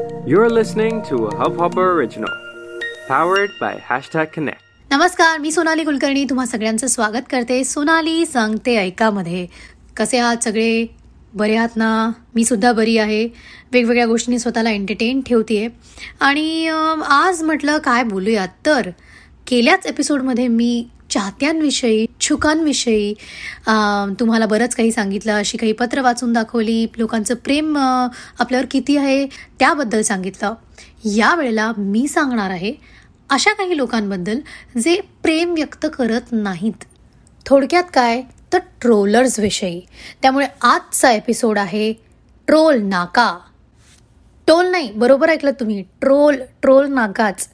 You're listening to a Hubhopper original, powered by hashtag Connect. नमस्कार मी सोनाली कुलकर्णी. तुम्हा सगळ्यांचं स्वागत करते सोनाली सांगते ऐकामध्ये. कसे आहात सगळे? बरे आहात ना? मी सुद्धा बरी आहे. वेगवेगळ्या गोष्टींनी स्वतःला एंटरटेन ठेवते आणि आज म्हटलं काय बोलूयात? तर गेल्याच एपिसोडमध्ये मी चाहत्यांविषयी छुकांविषयी तुम्हाला बरंच काही सांगितलं अशी काही पत्र वाचून दाखवली लोकांचं प्रेम आपल्यावर किती आहे त्याबद्दल सांगितलं. यावेळेला मी सांगणार आहे अशा काही लोकांबद्दल जे प्रेम व्यक्त करत नाहीत. थोडक्यात काय? तर ट्रोलर्सविषयी त्यामुळे आजचा एपिसोड आहे ट्रोल नाका. टोल नाही बरोबर ऐकलं तुम्ही. ट्रोल ट्रोल नाकाच.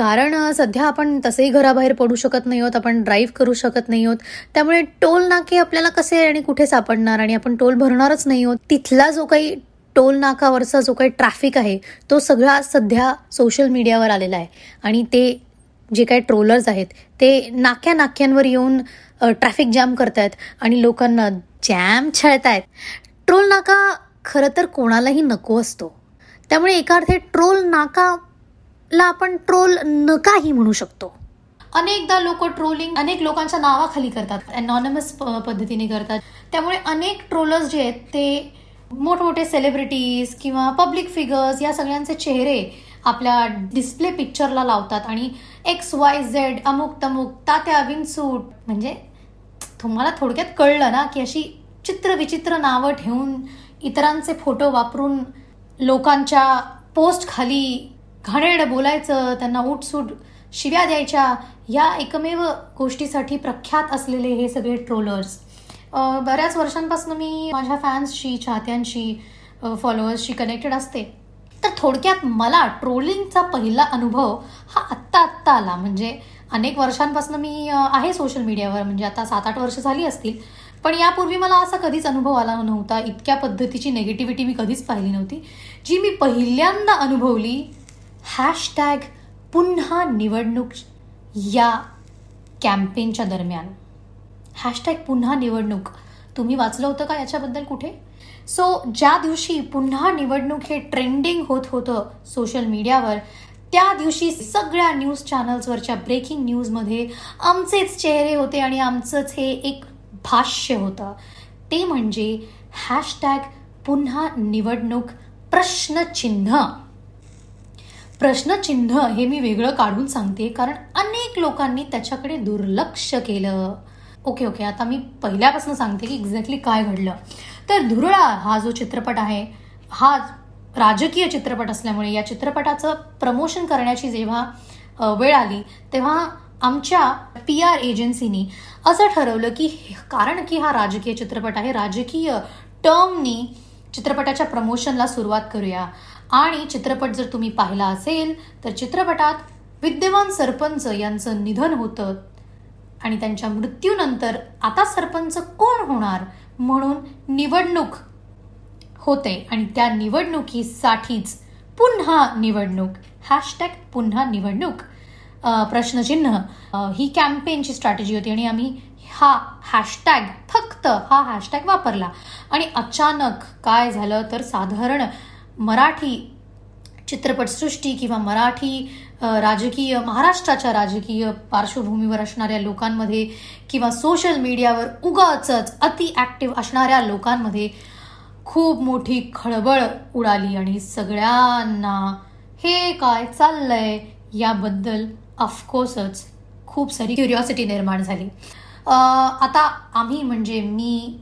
कारण सध्या आपण तसेही घराबाहेर पडू शकत नाही आहोत आपण ड्राईव्ह करू शकत नाही आहोत. त्यामुळे टोल नाके आपल्याला कसे आणि कुठे सापडणार आणि आपण टोल भरणारच नाही आहोत? तिथला जो काही टोल नाकावरचा जो काही ट्रॅफिक आहे तो सगळा सध्या सोशल मीडियावर आलेला आहे. आणि ते जे काही ट्रोलर्स आहेत ते नाक्या नाक्यांवर येऊन ट्रॅफिक जॅम करतायत आणि लोकांना जॅम छळतायत. ट्रोल नाका खरं तर कोणालाही नको असतो. त्यामुळे एका अर्थे ट्रोल ला आपण ट्रोल नकाही म्हणू शकतो. अनेकदा लोक ट्रोलिंग अनेक लोकांच्या नावाखाली करतात. अनॉनमस पद्धतीने करतात. त्यामुळे अनेक ट्रोलर्स जे आहेत ते मोठमोठे सेलिब्रिटीज किंवा पब्लिक फिगर्स या सगळ्यांचे चेहरे आपल्या डिस्प्ले पिक्चरला लावतात. आणि एक्स वाय झेड अमुक तमुक तात्या विंचूट म्हणजे तुम्हाला थोडक्यात कळलं ना की अशी चित्र विचित्र नावं ठेवून इतरांचे फोटो वापरून लोकांच्या पोस्ट खाली घाणेरडं बोलायचं त्यांना उठसूट शिव्या द्यायच्या या एकमेव गोष्टीसाठी प्रख्यात असलेले हे सगळे ट्रोलर्स बऱ्याच वर्षांपासून मी माझ्या फॅन्सशी चाहत्यांशी फॉलोअर्सशी कनेक्टेड असते. तर थोडक्यात मला ट्रोलिंगचा पहिला अनुभव हा आत्ता आत्ता आला. म्हणजे अनेक वर्षांपासून मी आहे सोशल मीडियावर म्हणजे आता सात आठ वर्ष झाली असतील. पण यापूर्वी मला असा कधीच अनुभव आला नव्हता. इतक्या पद्धतीची नेगेटिव्हिटी मी कधीच पाहिली नव्हती. जी मी पहिल्यांदा अनुभवली हॅशटॅग पुन्हा निवडणूक या कॅम्पेनच्या दरम्यान. हॅशटॅग पुन्हा निवडणूक. तुम्ही वाचलं होतं का याच्याबद्दल कुठे? सो ज्या दिवशी पुन्हा निवडणूक हे ट्रेंडिंग होत होतं सोशल मीडियावर त्या दिवशी सगळ्या न्यूज चॅनल्सवरच्या ब्रेकिंग न्यूजमध्ये आमचेच चेहरे होते आणि आमचंच हे एक भाष्य होतं. ते म्हणजे हॅशटॅग पुन्हा निवडणूक प्रश्नचिन्ह. प्रश्नचिन्ह हे मी वेगळं काढून सांगते कारण अनेक लोकांनी त्याच्याकडे दुर्लक्ष केलं. ओके ओके आता मी पहिल्यापासून सांगते की एक्झॅक्टली काय घडलं. तर धुरळा हा जो चित्रपट आहे हा राजकीय चित्रपट असल्यामुळे या चित्रपटाचं प्रमोशन करण्याची जेव्हा वेळ आली तेव्हा आमच्या पी आर एजन्सीनी असं ठरवलं की कारण की हा राजकीय चित्रपट आहे राजकीय टर्मनी चित्रपटाच्या प्रमोशनला सुरुवात करूया. आणि चित्रपट जर तुम्ही पाहिला असेल तर चित्रपटात विद्यमान सरपंच यांचं निधन होतं आणि त्यांच्या मृत्यूनंतर आता सरपंच कोण होणार म्हणून निवडणूक होते. आणि त्या निवडणुकीसाठीच पुन्हा निवडणूक. हॅशटॅग पुन्हा निवडणूक. प्रश्नचिन्ह. ही कॅम्पेनची स्ट्रॅटेजी होती आणि आम्ही हा हॅशटॅग फक्त हा हॅशटॅग वापरला. आणि अचानक काय झालं तर साधारण मराठी चित्रपटसृष्टी किंवा मराठी राजकीय महाराष्ट्राच्या राजकीय पार्श्वभूमीवर असणाऱ्या लोकांमध्ये किंवा सोशल मीडियावर उगाच अति ॲक्टिव्ह असणाऱ्या लोकांमध्ये खूप मोठी खळबळ उडाली आणि सगळ्यांना हे काय चाललंय याबद्दल ऑफकोर्सच खूप सारी क्युरिओसिटी निर्माण झाली. आता आम्ही म्हणजे मी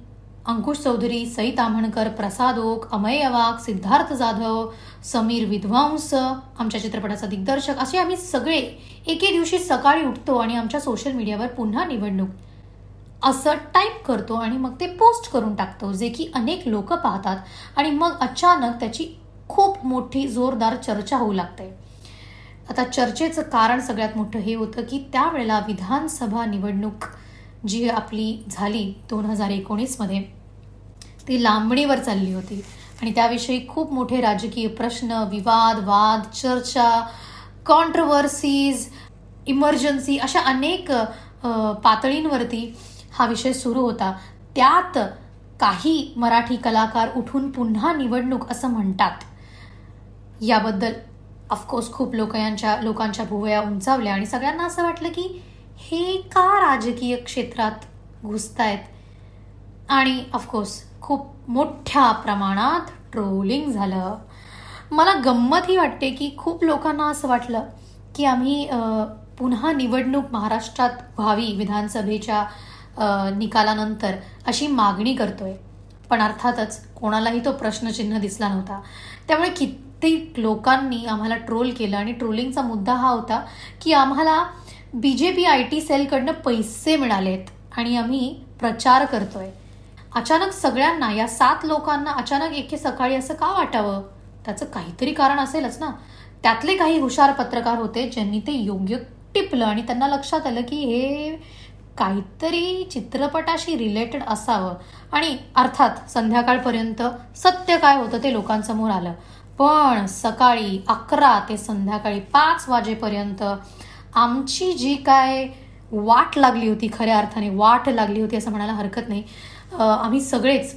अंकुश चौधरी सई ताम्हणकर प्रसाद ओक अमय अवाक सिद्धार्थ जाधव समीर विद्वांस आमच्या चित्रपटाचा दिग्दर्शक. असे आम्ही सगळे एके दिवशी सकाळी उठतो आणि आमच्या सोशल मीडियावर पुन्हा निवडणूक. असं टाईप करतो आणि मग ते पोस्ट करून टाकतो जे की अनेक लोक पाहतात आणि मग अचानक त्याची खूप मोठी जोरदार चर्चा होऊ लागते. आता चर्चेचं कारण सगळ्यात मोठं हे होतं की त्यावेळेला विधानसभा निवडणूक जी आपली झाली दोन हजार एकोणीसमध्ये ती लांबणीवर चालली होती. आणि त्याविषयी खूप मोठे राजकीय प्रश्न विवाद वाद चर्चा कॉन्ट्रवर्सीज इमर्जन्सी अशा अनेक पातळींवरती हा विषय सुरू होता. त्यात काही मराठी कलाकार उठून पुन्हा निवडणूक असं म्हणतात. याबद्दल ऑफकोर्स खूप लोक यांच्या लोकांच्या भुवया उंचावल्या आणि सगळ्यांना असं वाटलं की हे का राजकीय क्षेत्रात घुसतायत? आणि ऑफकोर्स खूप मोठ्या प्रमाणात ट्रोलिंग झालं. मला गंमत ही वाटते की खूप लोकांना असं वाटलं की आम्ही पुन्हा निवडणूक महाराष्ट्रात व्हावी विधानसभेच्या निकालानंतर अशी मागणी करतोय. पण अर्थातच कोणालाही तो प्रश्नचिन्ह दिसला नव्हता. त्यामुळे कित्येक लोकांनी आम्हाला ट्रोल केलं आणि ट्रोलिंगचा मुद्दा हा होता की आम्हाला B J P I T सेलकडनं पैसे मिळालेत आणि आम्ही प्रचार करतोय. अचानक सगळ्यांना या सात लोकांना अचानक एके सकाळी असं का वाटावं? त्याचं काहीतरी कारण असेलच ना. त्यातले काही हुशार पत्रकार होते ज्यांनी ते योग्य टिपलं आणि त्यांना लक्षात आलं की हे काहीतरी चित्रपटाशी रिलेटेड असावं. आणि अर्थात संध्याकाळपर्यंत सत्य काय होतं ते लोकांसमोर आलं. पण सकाळी अकरा ते संध्याकाळी पाच वाजेपर्यंत आमची जी काय वाट लागली होती खऱ्या अर्थाने वाट लागली होती असं म्हणायला हरकत नाही. आम्ही सगळेच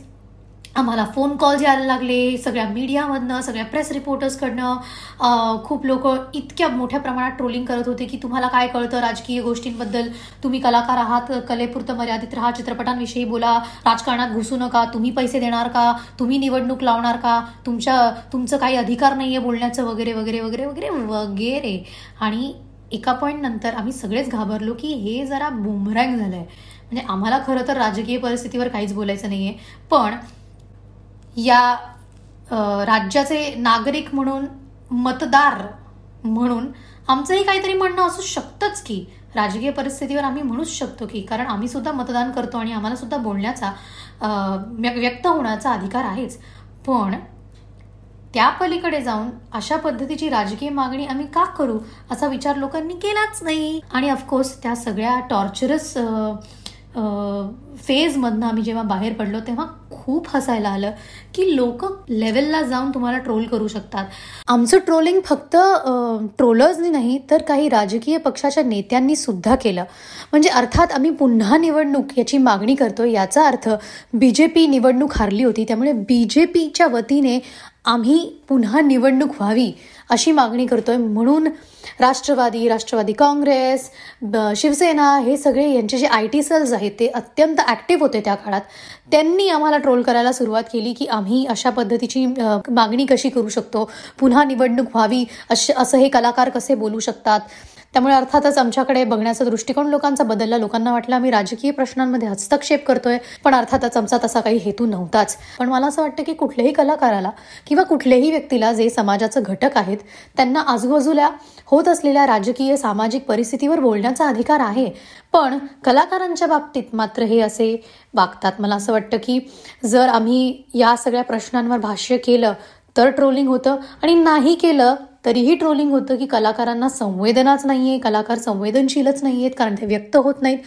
आम्हाला फोन कॉल यायला लागले सगळ्या मीडियामधनं सगळ्या प्रेस रिपोर्टर्सकडनं खूप लोक इतक्या मोठ्या प्रमाणात ट्रोलिंग करत होते की तुम्हाला काय कळतं राजकीय गोष्टींबद्दल? तुम्ही कलाकार आहात कलेपुरतं मर्यादित राहा चित्रपटांविषयी बोला राजकारणात घुसू नका तुम्ही पैसे देणार का? तुम्ही निवडणूक लावणार का? तुमच्या तुमचं काही अधिकार नाही आहे बोलण्याचं वगैरे वगैरे वगैरे वगैरे वगैरे. आणि एका पॉईंट नंतर आम्ही सगळेच घाबरलो की हे जरा बुमरँग झालंय. म्हणजे आम्हाला खरं तर राजकीय परिस्थितीवर काहीच बोलायचं नाही आहे पण या राज्याचे नागरिक म्हणून मतदार म्हणून आमचंही काहीतरी म्हणणं असू शकतंच की राजकीय परिस्थितीवर आम्ही म्हणूच शकतो की कारण आम्ही सुद्धा मतदान करतो आणि आम्हाला सुद्धा बोलण्याचा व्यक्त होण्याचा अधिकार आहेच. पण त्या पलीकडे जाऊन अशा पद्धतीची राजकीय मागणी आम्ही का करू असा विचार लोकांनी केलाच नाही. आणि ऑफकोर्स त्या सगळ्या टॉर्चरस फेजमधनं आम्ही जेव्हा बाहेर पडलो तेव्हा खूप हसायला आलं की लोक लेवलला जाऊन तुम्हाला ट्रोल करू शकतात. आमचं ट्रोलिंग फक्त ट्रोलर्सनी नाही तर काही राजकीय पक्षाच्या नेत्यांनी सुद्धा केलं. म्हणजे अर्थात आम्ही पुन्हा निवडणूक याची मागणी करतो याचा अर्थ बी जे पी निवडणूक हारली होती त्यामुळे बी जे पीच्या वतीने आम्ही पुन्हा निवडणूक व्हावी. अशी मागणी करतोय. म्हणून राष्ट्रवादी राष्ट्रवादी काँग्रेस शिवसेना हे सगळे यांचे जे आय टी सेल्स आहेत ते अत्यंत ॲक्टिव्ह होते त्या काळात. त्यांनी आम्हाला ट्रोल करायला सुरुवात केली की आम्ही अशा पद्धतीची मागणी कशी करू शकतो? पुन्हा निवडणूक व्हावी असं हे कलाकार कसे बोलू शकतात? त्यामुळे अर्थातच आमच्याकडे बघण्याचा दृष्टिकोन लोकांचा बदलला. लोकांना वाटलं आम्ही राजकीय प्रश्नांमध्ये हस्तक्षेप करतोय पण अर्थातच आमचा तसा काही हेतू नव्हताच. पण मला असं वाटतं की कुठल्याही कलाकाराला किंवा कुठल्याही व्यक्तीला जे समाजाचं घटक आहेत त्यांना आजूबाजूला होत असलेल्या राजकीय सामाजिक परिस्थितीवर बोलण्याचा अधिकार आहे. पण कलाकारांच्या बाबतीत मात्र हे असे वागतात. मला असं वाटतं की जर आम्ही या सगळ्या प्रश्नांवर भाष्य केलं तर ट्रोलिंग होतं. आणि नाही केलं तरीही ट्रोलिंग होतं की कलाकारांना संवेदनाच नाही आहे कलाकार संवेदनशीलच नाही आहेत कारण ते व्यक्त होत नाहीत.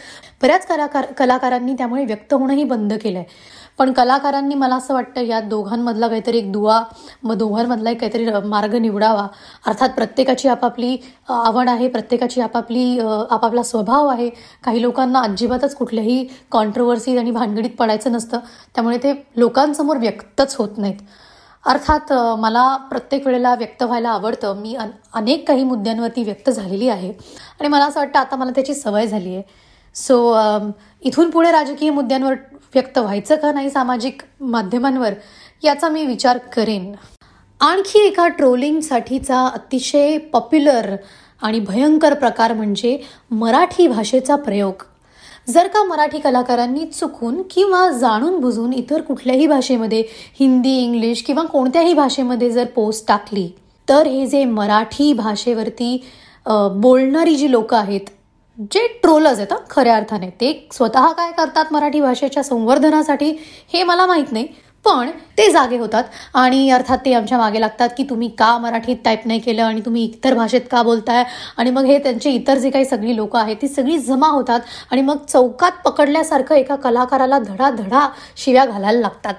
बऱ्याच कलाकार कलाकारांनी त्यामुळे व्यक्त होणंही बंद केलं आहे पण कलाकारांनी मला असं वाटतं या दोघांमधला काहीतरी एक दुवा मग दोघांमधला एक काहीतरी मार्ग निवडावा. अर्थात प्रत्येकाची आपापली आवड आहे प्रत्येकाची आपापली आपापला स्वभाव आहे. काही लोकांना अजिबातच कुठल्याही कॉन्ट्रोवर्सी आणि भानगडीत पडायचं नसतं. त्यामुळे ते लोकांसमोर व्यक्तच होत नाहीत. अर्थात मला प्रत्येक वेळेला व्यक्त व्हायला आवडतं. मी अन अनेक काही मुद्द्यांवरती व्यक्त झालेली आहे. आणि मला असं वाटतं आता मला त्याची सवय झाली आहे. सो इथून पुढे राजकीय मुद्द्यांवर व्यक्त व्हायचं का नाही सामाजिक माध्यमांवर याचा मी विचार करेन. आणखी एका ट्रोलिंगसाठीचा अतिशय पॉप्युलर आणि भयंकर प्रकार म्हणजे मराठी भाषेचा प्रयोग. जर का मराठी कलाकारांनी चुकून किंवा जाणून बुजून इतर कुठल्याही भाषेमध्ये हिंदी इंग्लिश किंवा कोणत्याही भाषेमध्ये जर पोस्ट टाकली तर हे जे मराठी भाषेवरती बोलणारी जी लोकं आहेत जे ट्रोलर्स आहेत खऱ्या अर्थाने ते स्वतः काय करतात मराठी भाषेच्या संवर्धनासाठी हे मला माहीत नाही. पण ते जागे होतात. आणि अर्थात ते आमच्या मागे लागतात की तुम्ही का मराठीत टाईप नाही केलं आणि तुम्ही इतर भाषेत का बोलताय? आणि मग हे त्यांचे इतर जे काही सगळी लोकं आहेत ती सगळी जमा होतात आणि मग चौकात पकडल्यासारखं एका कलाकाराला धडाधडा शिव्या घालायला लागतात.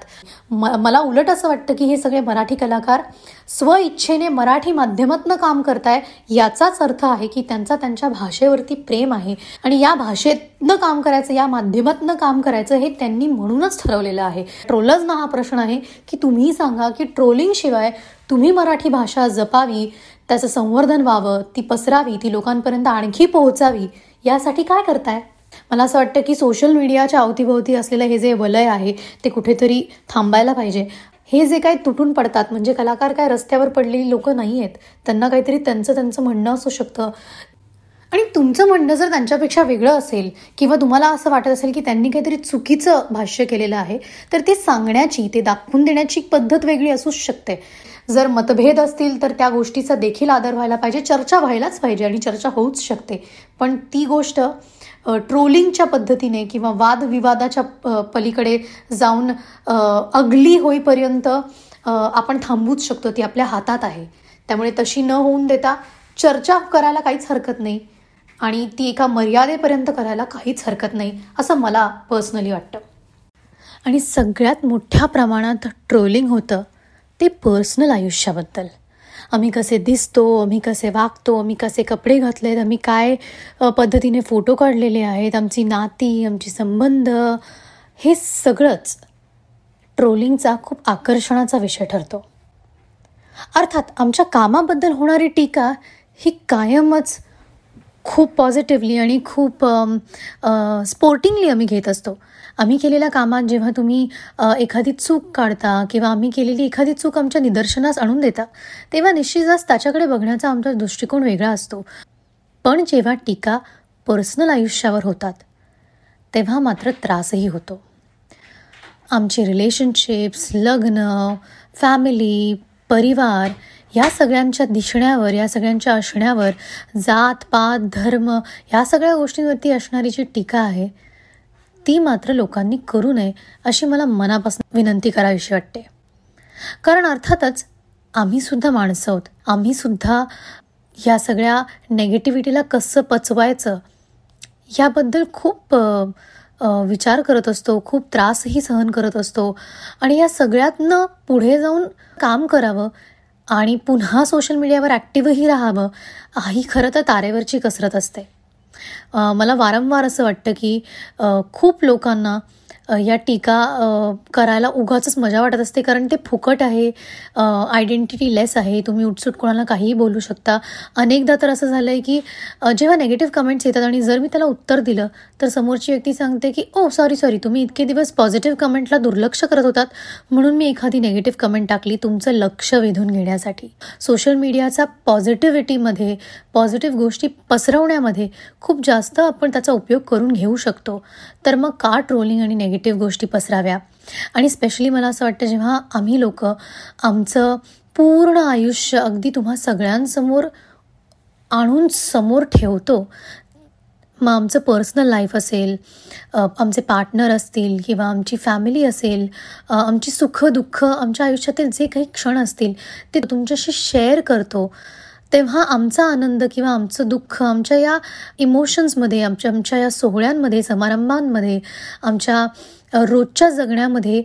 म मला उलट असं वाटतं की हे सगळे मराठी कलाकार स्वइच्छेने मराठी माध्यमातनं काम करताय याचाच अर्थ आहे की त्यांचा त्यांच्या भाषेवरती प्रेम आहे. आणि या भाषेतनं काम करायचं या माध्यमातनं काम करायचं हे त्यांनी म्हणूनच ठरवलेलं आहे. ट्रोलर्सना हा प्रश्न आहे की तुम्ही सांगा की ट्रोलिंगशिवाय तुम्ही मराठी भाषा जपावी त्याचं संवर्धन व्हावं ती पसरावी ती लोकांपर्यंत आणखी पोहोचावी यासाठी काय करताय? मला असं वाटतं की सोशल मीडियाच्या अवतीभोवती असलेलं हे जे वलय आहे ते कुठेतरी थांबायला पाहिजे. हे जे काय तुटून पडतात म्हणजे कलाकार काय रस्त्यावर पडलेली लोक नाही आहेत त्यांना काहीतरी त्यांचं त्यांचं म्हणणं असू शकतं. आणि तुमचं म्हणणं जर त्यांच्यापेक्षा वेगळं असेल किंवा तुम्हाला असं वाटत असेल की त्यांनी काहीतरी चुकीचं भाष्य केलेलं आहे तर ते सांगण्याची ते दाखवून देण्याची पद्धत वेगळी असूच शकते. जर मतभेद असतील तर त्या गोष्टीचा देखील आदर व्हायला पाहिजे चर्चा व्हायलाच पाहिजे आणि चर्चा होऊच शकते. पण ती गोष्ट ट्रोलिंगच्या पद्धतीने किंवा वादविवादाच्या पलीकडे जाऊन अगली होईपर्यंत आपण थांबूच शकतो ती आपल्या हातात आहे. त्यामुळे तशी न होऊन देता चर्चा करायला काहीच हरकत नाही आणि ती एका मर्यादेपर्यंत करायला काहीच हरकत नाही असं मला पर्सनली वाटतं. आणि सगळ्यात मोठ्या प्रमाणात ट्रोलिंग होतं ते पर्सनल आयुष्याबद्दल. आम्ही कसे दिसतो आम्ही कसे वागतो आम्ही कसे कपडे घातले आहेत आम्ही काय पद्धतीने फोटो काढलेले आहेत आमची नाती आमची संबंध हे सगळंच ट्रोलिंगचा खूप आकर्षणाचा विषय ठरतो. अर्थात आमच्या कामाबद्दल होणारी टीका ही कायमच खूप पॉझिटिव्हली आणि खूप स्पोर्टिंगली आम्ही घेत असतो. आम्ही केलेल्या कामात जेव्हा तुम्ही एखादी चूक काढता किंवा आम्ही केलेली एखादी चूक आमच्या निदर्शनास आणून देता तेव्हा निश्चितच त्याच्याकडे बघण्याचा आमचा दृष्टिकोन वेगळा असतो. पण जेव्हा टीका पर्सनल आयुष्यावर होतात तेव्हा मात्र त्रासही होतो. आमचे रिलेशनशिप्स लग्न फॅमिली परिवार या सगळ्यांच्या दिसण्यावर या सगळ्यांच्या असण्यावर जात पात धर्म या सगळ्या गोष्टींवरती असणारी जी टीका आहे ती मात्र लोकांनी करू नये अशी मला मनापासून विनंती करावीशी वाटते. कारण अर्थातच आम्हीसुद्धा माणसं आहोत. आम्हीसुद्धा या सगळ्या नेगेटिव्हिटीला कसं पचवायचं याबद्दल खूप विचार करत असतो. खूप त्रासही सहन करत असतो. आणि या सगळ्यातनं पुढे जाऊन काम करावं आणि पुन्हा सोशल मीडियावर ॲक्टिव्हही राहावं ही खरं तर तारेवरची कसरत असते. मला वारंवार असं वाटतं की खूप लोकांना या टीका करायला उगाच मजा वाटत असते कारण ते फुकट आहे आयडेंटिटी लेस आहे तुम्ही उठसूट कोणाला काहीही बोलू शकता. अनेकदा तर असं झालं आहे की जेव्हा नेगेटिव्ह कमेंट्स येतात आणि जर मी त्याला उत्तर दिलं तर समोरची व्यक्ती सांगते की ओ सॉरी सॉरी तुम्ही इतके दिवस पॉझिटिव्ह कमेंटला दुर्लक्ष करत होतात म्हणून मी एखादी नेगेटिव्ह कमेंट टाकली तुमचं लक्ष वेधून घेण्यासाठी. सोशल मीडियाचा पॉझिटिव्हिटीमध्ये पॉझिटिव्ह गोष्टी पसरवण्यामध्ये खूप जास्त आपण त्याचा उपयोग करून घेऊ शकतो. तर मग का ट्रोलिंग आणि नेगेटिव्ह गोष्टी पसराव्या. आणि स्पेशली मला असं वाटतं जेव्हा आम्ही लोक आमचं पूर्ण आयुष्य अगदी तुम्हा सगळ्यांसमोर आणून समोर ठेवतो मग आमचं पर्सनल लाईफ असेल आमचे पार्टनर असतील किंवा आमची फॅमिली असेल आमची सुखदुःख आमच्या आयुष्यातील जे काही क्षण असतील ते तुमच्याशी शेअर करतो. तेव्हा आमचा आनंद किंवा आमचं दुःख आमच्या या इमोशन्समध्ये आमच्या आमच्या या सोहळ्यांमध्ये समारंभांमध्ये आमच्या रोजच्या जगण्यामध्ये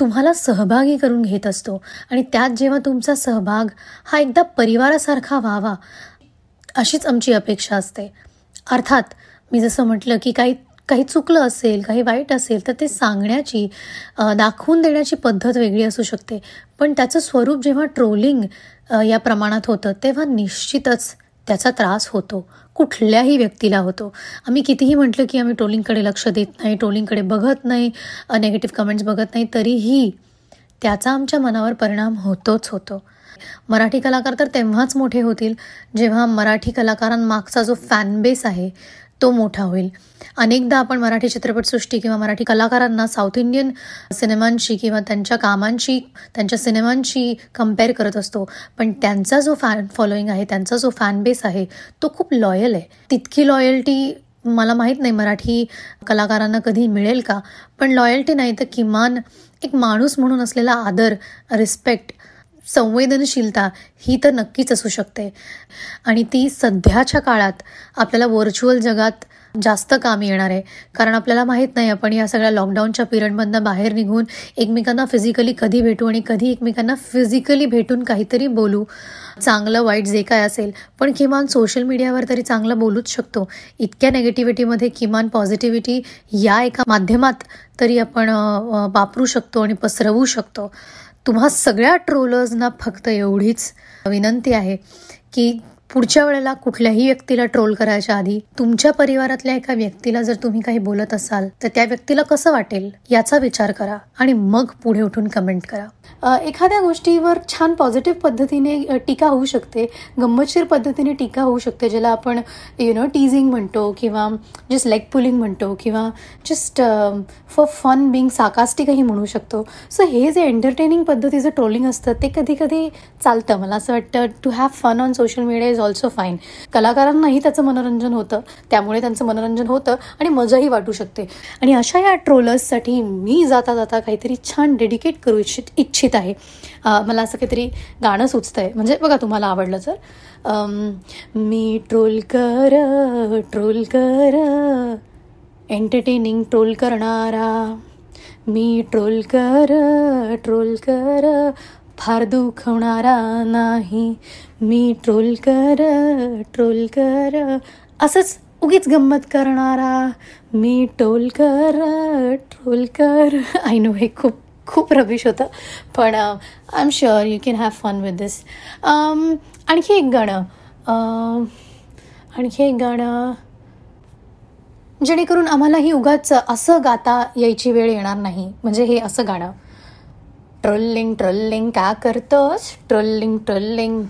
तुम्हाला सहभागी करून घेत असतो. आणि त्यात जेव्हा तुमचा सहभाग हा एकदा परिवारासारखा व्हावा अशीच आमची अपेक्षा असते. अर्थात मी जसं म्हटलं की काही काही चुकलं असेल काही वाईट असेल तर ते सांगण्याची दाखवून देण्याची पद्धत वेगळी असू शकते. पण त्याचं स्वरूप जेव्हा ट्रोलिंग या प्रमाणात होतं तेव्हा निश्चितच त्याचा त्रास होतो. कुठल्याही व्यक्तीला होतो. आम्ही कितीही म्हटलं की आम्ही ट्रोलिंगकडे लक्ष देत नाही ट्रोलिंगकडे बघत नाही नेगेटिव्ह कमेंट्स बघत नाही तरीही त्याचा आमच्या मनावर परिणाम होतोच होतो. मराठी कलाकार तर तेव्हाच मोठे होतील जेव्हा मराठी कलाकारांमागचा जो फॅनबेस आहे तो मोठा होईल. अनेकदा आपण मराठी चित्रपटसृष्टी किंवा मराठी कलाकारांना साऊथ इंडियन सिनेमांशी किंवा त्यांच्या कामांशी त्यांच्या सिनेमांशी कंपेअर करत असतो. पण त्यांचा जो फॅन फॉलोईंग आहे त्यांचा जो फॅन बेस आहे तो खूप लॉयल आहे. तितकी लॉयल्टी मला माहीत नाही मराठी कलाकारांना कधी मिळेल का? पण लॉयल्टी नाही तर किमान एक माणूस म्हणून असलेला आदर रिस्पेक्ट संवेदनशीलता ही तर नक्कीच असू शकते. आणि ती सध्याच्या काळात आपल्याला व्हर्च्युअल जगात जास्त काम येणार आहे. कारण आपल्याला माहीत नाही आपण या सगळ्या लॉकडाऊनच्या पिरियडमधनं बाहेर निघून एकमेकांना फिजिकली कधी भेटू आणि कधी एकमेकांना फिजिकली भेटून काहीतरी बोलू. चांगलं वाईट जे काय असेल पण किमान सोशल मीडियावर तरी चांगलं बोलूच शकतो. इतक्या नेगेटिव्हिटीमध्ये किमान पॉझिटिव्हिटी या एका माध्यमात तरी आपण वापरू शकतो आणि पसरवू शकतो. तुम्हा सगळ्या ट्रोलर्सना फक्त एवढीच विनंती आहे की पुढच्या वेळेला कुठल्याही व्यक्तीला ट्रोल करायच्या आधी तुमच्या परिवारातल्या एका व्यक्तीला जर तुम्ही काही बोलत असाल तर त्या व्यक्तीला कसं वाटेल याचा विचार करा आणि मग पुढे उठून कमेंट करा. एखाद्या गोष्टीवर छान पॉझिटिव्ह पद्धतीने टीका होऊ शकते गंमतशीर पद्धतीने टीका होऊ शकते ज्याला आपण यु नो टीझिंग म्हणतो किंवा जस्ट लेग पुलिंग म्हणतो किंवा जस्ट फॉर फन बिंग साकास्टिकही म्हणू शकतो. सो हे जे एंटरटेनिंग पद्धतीचं ट्रोलिंग असतं ते कधी कधी चालतं. मला असं वाटतं to have fun on social media is also fine कलाकारांनाही त्याचं मनोरंजन होतं. त्यामुळे त्यांचं मनोरंजन होतं आणि मजाही वाटू शकते. आणि अशा या ट्रोलर्ससाठी मी जाता जाता काहीतरी छान डेडिकेट करू इच्छित इच्छित आहे. मला असं काहीतरी गाणं सुचतं आहे म्हणजे बघा तुम्हाला आवडलं तर. मी ट्रोल कर ट्रोल कर. एंटरटेनिंग ट्रोल करणारा. मी ट्रोल कर ट्रोल कर. फार दुखवणारा नाही. मी ट्रोल कर ट्रोल कर. असंच उगीच गंमत करणारा. मी टोल कर ट्रोल कर. आय नो हे खूप खूप रबिश होतं. पण I am sure you can have fun with this आणखी एक गाणं. Uh, आणखी एक गाणं. जेणेकरून आम्हालाही उगाच असं गाता यायची वेळ येणार नाही. म्हणजे हे असं गाणं. ट्रोलिंग ट्रोलिंग का करतोस? Trawling trawling.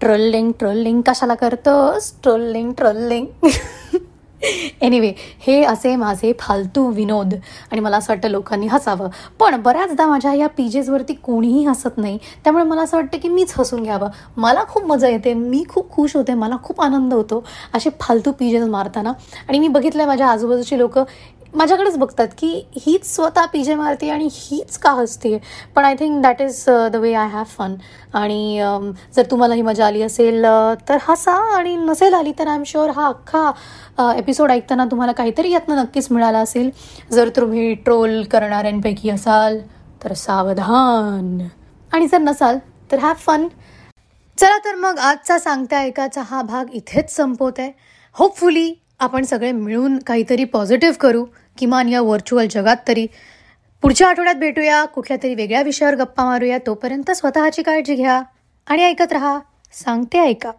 ट्रोलिंग ट्रोलिंग कशाला करतोस? Trawling trawling. एनिवे हे असे माझे फालतू विनोद आणि मला असं वाटतं लोकांनी हसावं. पण बऱ्याचदा माझ्या या पीजेसवरती कोणीही हसत नाही. त्यामुळे मला असं वाटतं की मीच हसून घ्यावं. मला खूप मजा येते मी खूप खुश होते मला खूप आनंद होतो असे फालतू पीजेस मारताना. आणि मी बघितलं माझ्या आजूबाजूची लोक माझ्याकडेच बघतात की हीच स्वतः पी जे मारते आणि हीच का हसते. पण I think that is the way I have fun आणि um, जर तुम्हाला ही मजा आली असेल uh, तर हसा आणि नसेल आली तर आय एम शुअर हा अख्खा uh, एपिसोड ऐकताना तुम्हाला काहीतरी यातनं नक्कीच मिळाला असेल. जर तुम्ही ट्रोल करणाऱ्यांपैकी असाल तर सावधान. आणि जर नसाल तर हॅव फन चला तर मग आजचा सांगता ऐकाचा हा भाग इथेच संपवत. आहे होपफुली आपण सगळे मिळून काहीतरी पॉझिटिव्ह करू. किमान या व्हर्च्युअल जगात तरी. पुढच्या आठवड्यात भेटूया. कुठल्या तरी वेगळ्या विषयावर गप्पा मारूया. तोपर्यंत स्वतःची काळजी घ्या आणि ऐकत राहा. सांगते ऐका.